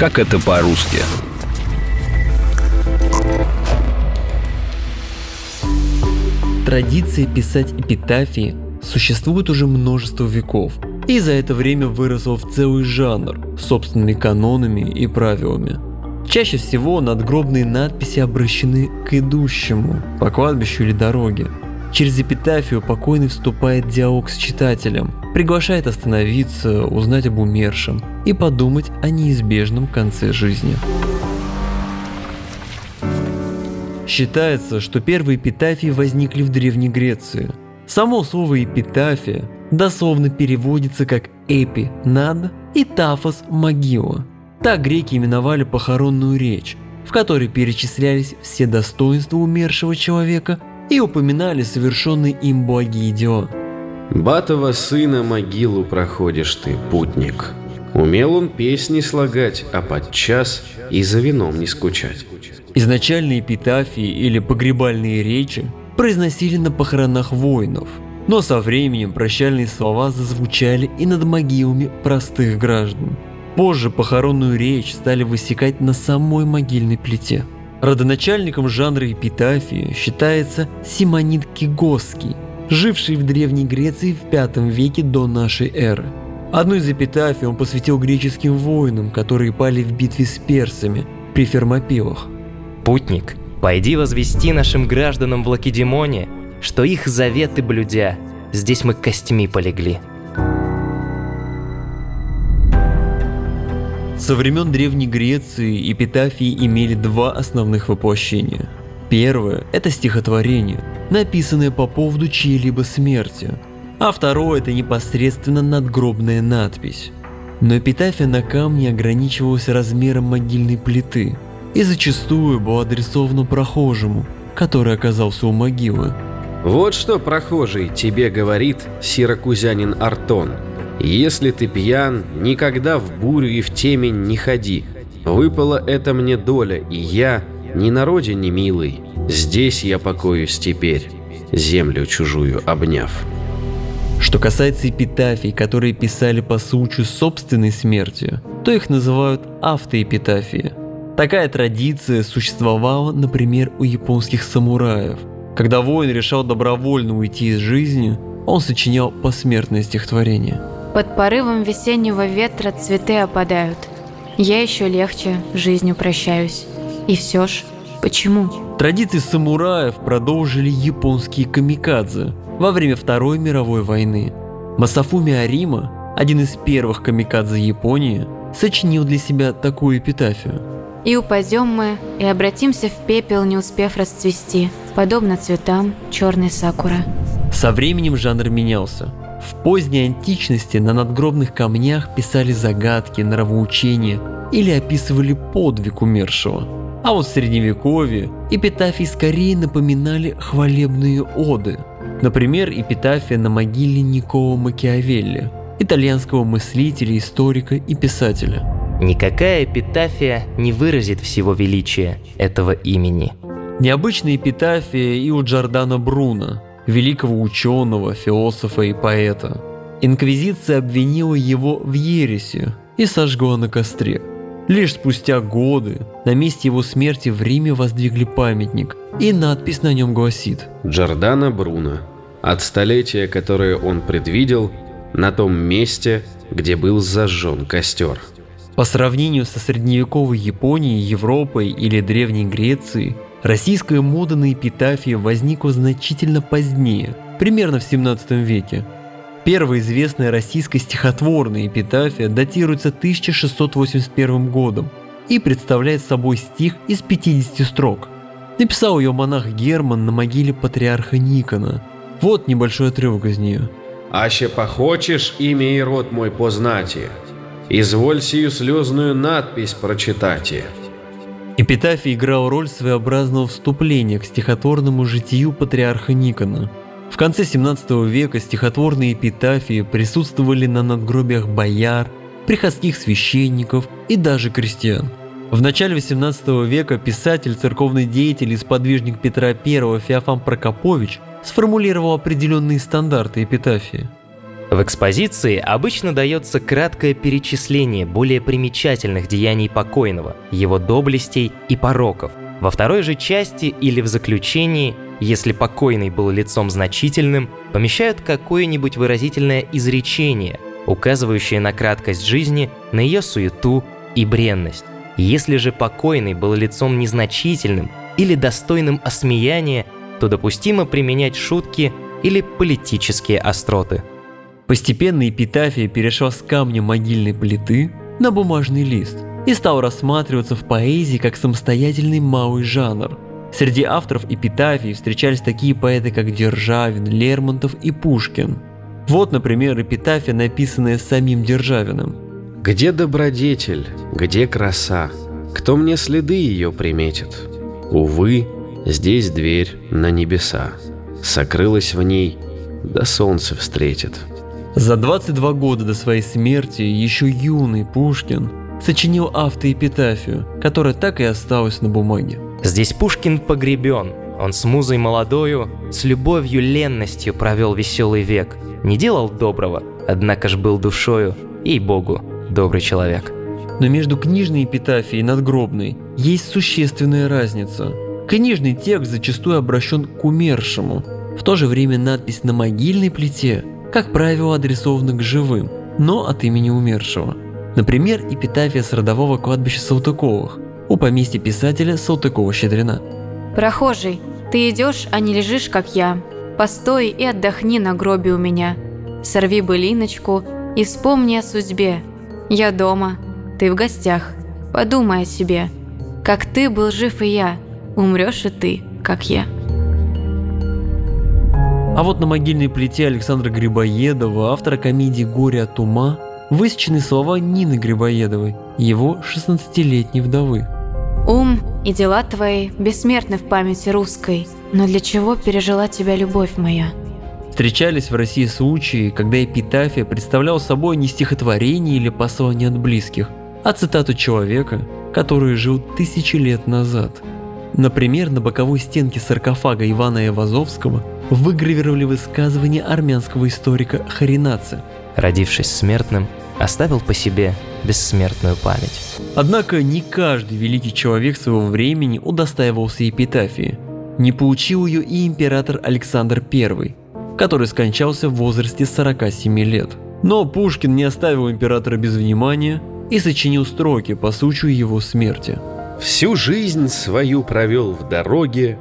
Как это по-русски? Традиция писать эпитафии существует уже множество веков, и за это время выросла в целый жанр с собственными канонами и правилами. Чаще всего надгробные надписи обращены к идущему по кладбищу или дороге. Через эпитафию покойный вступает в диалог с читателем, приглашает остановиться, узнать об умершем и подумать о неизбежном конце жизни. Считается, что первые эпитафии возникли в Древней Греции. Само слово «эпитафия» дословно переводится как «эпи» – «над» и «тафос» – «могила». Так греки именовали похоронную речь, в которой перечислялись все достоинства умершего человека и упоминали совершенные им благие дела. Батова сына могилу проходишь ты, путник. Умел он песни слагать, а подчас и за вином не скучать. Изначальные эпитафии или погребальные речи произносили на похоронах воинов, но со временем прощальные слова зазвучали и над могилами простых граждан. Позже похоронную речь стали высекать на самой могильной плите. Родоначальником жанра эпитафии считается Симонид Кигосский, живший в Древней Греции в V веке до нашей эры. Одну из эпитафий он посвятил греческим воинам, которые пали в битве с персами при Фермопилах. Путник, пойди возвести нашим гражданам в Лакедемоне, что их заветы блюдя, здесь мы костьми полегли. Со времен Древней Греции эпитафии имели два основных воплощения. Первое – это стихотворение, написанное по поводу чьей-либо смерти, а второе – это непосредственно надгробная надпись. Но эпитафия на камне ограничивалась размером могильной плиты – и зачастую был адресован прохожему, который оказался у могилы. Вот что, прохожий, тебе говорит сиракузянин Артон. Если ты пьян, никогда в бурю и в темень не ходи. Выпала это мне доля, и я не на родине милый. Здесь я покоюсь теперь, землю чужую обняв. Что касается эпитафий, которые писали по случаю собственной смерти, то их называют автоэпитафии – Такая традиция существовала, например, у японских самураев. Когда воин решал добровольно уйти из жизни, он сочинял посмертное стихотворение. Под порывом весеннего ветра цветы опадают. Я еще легче жизнью прощаюсь. И все ж, почему? Традиции самураев продолжили японские камикадзе во время Второй мировой войны. Масафуми Арима, один из первых камикадзе Японии, сочинил для себя такую эпитафию – и упадем мы, и обратимся в пепел, не успев расцвести, подобно цветам черной сакуры. Со временем жанр менялся. В поздней античности на надгробных камнях писали загадки, нравоучения или описывали подвиг умершего. А вот в средневековье эпитафии скорее напоминали хвалебные оды. Например, эпитафия на могиле Никола Макиавелли, итальянского мыслителя, историка и писателя – Никакая эпитафия не выразит всего величия этого имени. Необычная эпитафия и у Джордана Бруно, великого ученого, философа и поэта. Инквизиция обвинила его в ереси и сожгла на костре. Лишь спустя годы на месте его смерти в Риме воздвигли памятник, и надпись на нем гласит «Джордана Бруно. От столетия, которое он предвидел, на том месте, где был зажжен костер». По сравнению со средневековой Японией, Европой или Древней Грецией, российская мода на эпитафии возникла значительно позднее, примерно в 17 веке. Первая известная российская стихотворная эпитафия датируется 1681 годом и представляет собой стих из 50 строк. Написал ее монах Герман на могиле патриарха Никона. Вот небольшой отрывок из нее. «Аще похочешь имя и род мой познати, Изволь сию слезную надпись прочитать. Эпитафия играл роль своеобразного вступления к стихотворному житию патриарха Никона. В конце 17 века стихотворные эпитафии присутствовали на надгробиях бояр, приходских священников и даже крестьян. В начале 18 века писатель, церковный деятель и сподвижник Петра I Феофан Прокопович сформулировал определенные стандарты эпитафии – В экспозиции обычно дается краткое перечисление более примечательных деяний покойного, его доблестей и пороков. Во второй же части или в заключении, если покойный был лицом значительным, помещают какое-нибудь выразительное изречение, указывающее на краткость жизни, на ее суету и бренность. Если же покойный был лицом незначительным или достойным осмеяния, то допустимо применять шутки или политические остроты. Постепенно эпитафия перешла с камня могильной плиты на бумажный лист и стал рассматриваться в поэзии как самостоятельный малый жанр. Среди авторов эпитафии встречались такие поэты, как Державин, Лермонтов и Пушкин. Вот, например, эпитафия, написанная самим Державиным. Где добродетель, где краса? Кто мне следы ее приметит? Увы, здесь дверь на небеса. Сокрылась в ней, да солнце встретит. За 22 года до своей смерти еще юный Пушкин сочинил автоэпитафию, которая так и осталась на бумаге. Здесь Пушкин погребен. Он с музой молодою, с любовью ленностью провел веселый век. Не делал доброго, однако ж был душою, и богу, добрый человек. Но между книжной эпитафией и надгробной есть существенная разница. Книжный текст зачастую обращен к умершему. В то же время надпись на могильной плите как правило, адресованы к живым, но от имени умершего. Например, эпитафия с родового кладбища Салтыковых у поместья писателя Салтыкова-Щедрина. Прохожий, ты идешь, а не лежишь, как я. Постой и отдохни на гробе у меня. Сорви былиночку и вспомни о судьбе. Я дома, ты в гостях. Подумай о себе. Как ты был жив и я, умрешь и ты, как я. А вот на могильной плите Александра Грибоедова, автора комедии «Горе от ума», высечены слова Нины Грибоедовой, его 16-летней вдовы. «Ум и дела твои бессмертны в памяти русской, но для чего пережила тебя любовь моя?» Встречались в России случаи, когда эпитафия представляла собой не стихотворение или послание от близких, а цитату человека, который жил тысячи лет назад. Например, на боковой стенке саркофага Ивана Ивазовского выгравировали высказывание армянского историка Харинаца. Родившись смертным, оставил по себе бессмертную память. Однако не каждый великий человек своего времени удостаивался эпитафии. Не получил ее и император Александр I, который скончался в возрасте 47 лет. Но Пушкин не оставил императора без внимания и сочинил строки по случаю его смерти. Всю жизнь свою провел в дороге,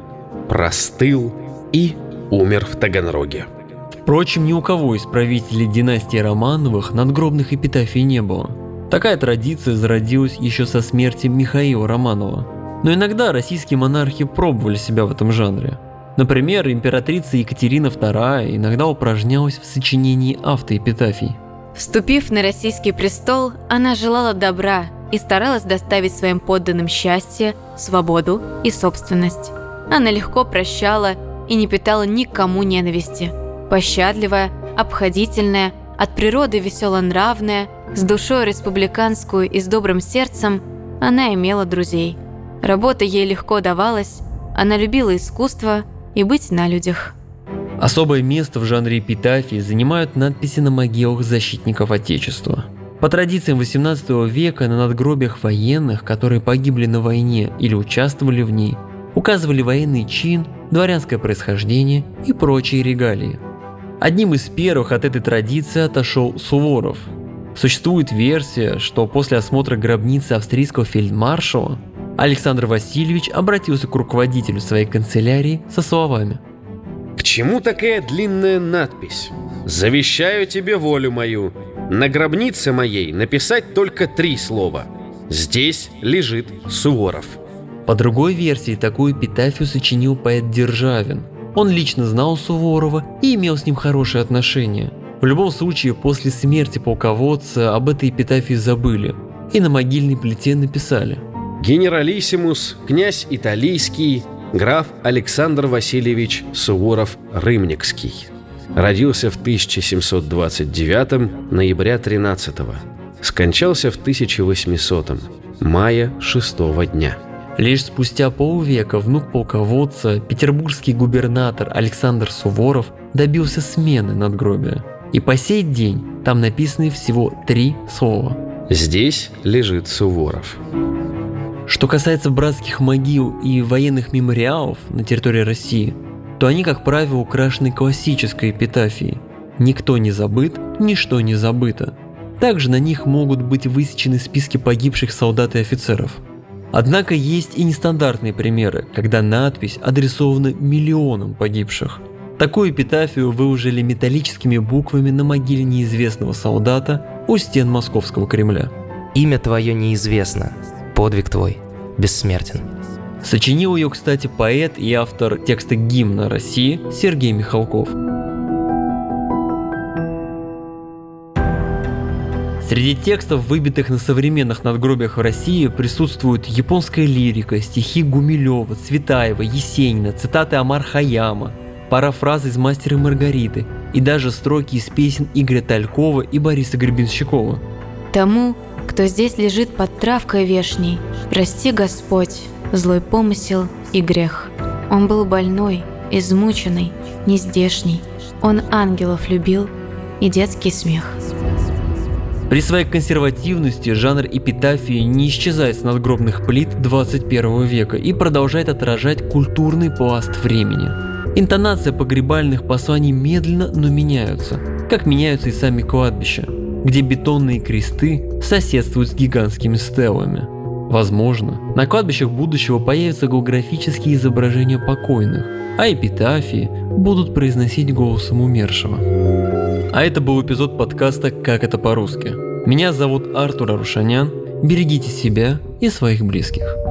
простыл и умер в Таганроге. Впрочем, ни у кого из правителей династии Романовых надгробных эпитафий не было. Такая традиция зародилась еще со смерти Михаила Романова. Но иногда российские монархи пробовали себя в этом жанре. Например, императрица Екатерина II иногда упражнялась в сочинении автоэпитафий. Вступив на российский престол, она желала добра и старалась доставить своим подданным счастье, свободу и собственность. Она легко прощала и не питала никому ненависти. Пощадливая, обходительная, от природы весело-нравная, с душой республиканскую и с добрым сердцем, она имела друзей. Работа ей легко давалась, она любила искусство и быть на людях. Особое место в жанре эпитафии занимают надписи на могилах защитников Отечества. По традициям 18 века на надгробиях военных, которые погибли на войне или участвовали в ней, указывали военный чин, дворянское происхождение и прочие регалии. Одним из первых от этой традиции отошел Суворов. Существует версия, что после осмотра гробницы австрийского фельдмаршала Александр Васильевич обратился к руководителю своей канцелярии со словами «К чему такая длинная надпись? Завещаю тебе волю мою. На гробнице моей написать только три слова. Здесь лежит Суворов». По другой версии, такую эпитафию сочинил поэт Державин. Он лично знал Суворова и имел с ним хорошие отношения. В любом случае, после смерти полководца об этой эпитафии забыли и на могильной плите написали. Генералиссимус, князь Италийский, граф Александр Васильевич Суворов-Рымникский. Родился в 1729 ноября 13 Скончался в 1800 мая 6 дня. Лишь спустя полвека внук полководца, петербургский губернатор Александр Суворов добился смены надгробия. И по сей день там написаны всего три слова. Здесь лежит Суворов. Что касается братских могил и военных мемориалов на территории России, то они, как правило, украшены классической эпитафией. Никто не забыт, ничто не забыто. Также на них могут быть высечены списки погибших солдат и офицеров. Однако есть и нестандартные примеры, когда надпись адресована миллионам погибших. Такую эпитафию выложили металлическими буквами на могиле неизвестного солдата у стен Московского Кремля. Имя твое неизвестно, подвиг твой бессмертен. Сочинил ее, кстати, поэт и автор текста гимна России Сергей Михалков. Среди текстов, выбитых на современных надгробиях в России, присутствуют японская лирика, стихи Гумилева, Цветаева, Есенина, цитаты Амар Хаяма, пара фраз из «Мастера Маргариты» и даже строки из песен Игоря Талькова и Бориса Гребенщикова. Тому, кто здесь лежит под травкой вешней, прости Господь, злой помысел и грех. Он был больной, измученный, нездешний. Он ангелов любил и детский смех. При своей консервативности жанр эпитафии не исчезает с надгробных плит 21 века и продолжает отражать культурный пласт времени. Интонация погребальных посланий медленно, но меняются, как меняются и сами кладбища, где бетонные кресты соседствуют с гигантскими стелами. Возможно, на кладбищах будущего появятся голографические изображения покойных, а эпитафии будут произносить голосом умершего. А это был эпизод подкаста «Как это по-русски». Меня зовут Артур Арушанян. Берегите себя и своих близких.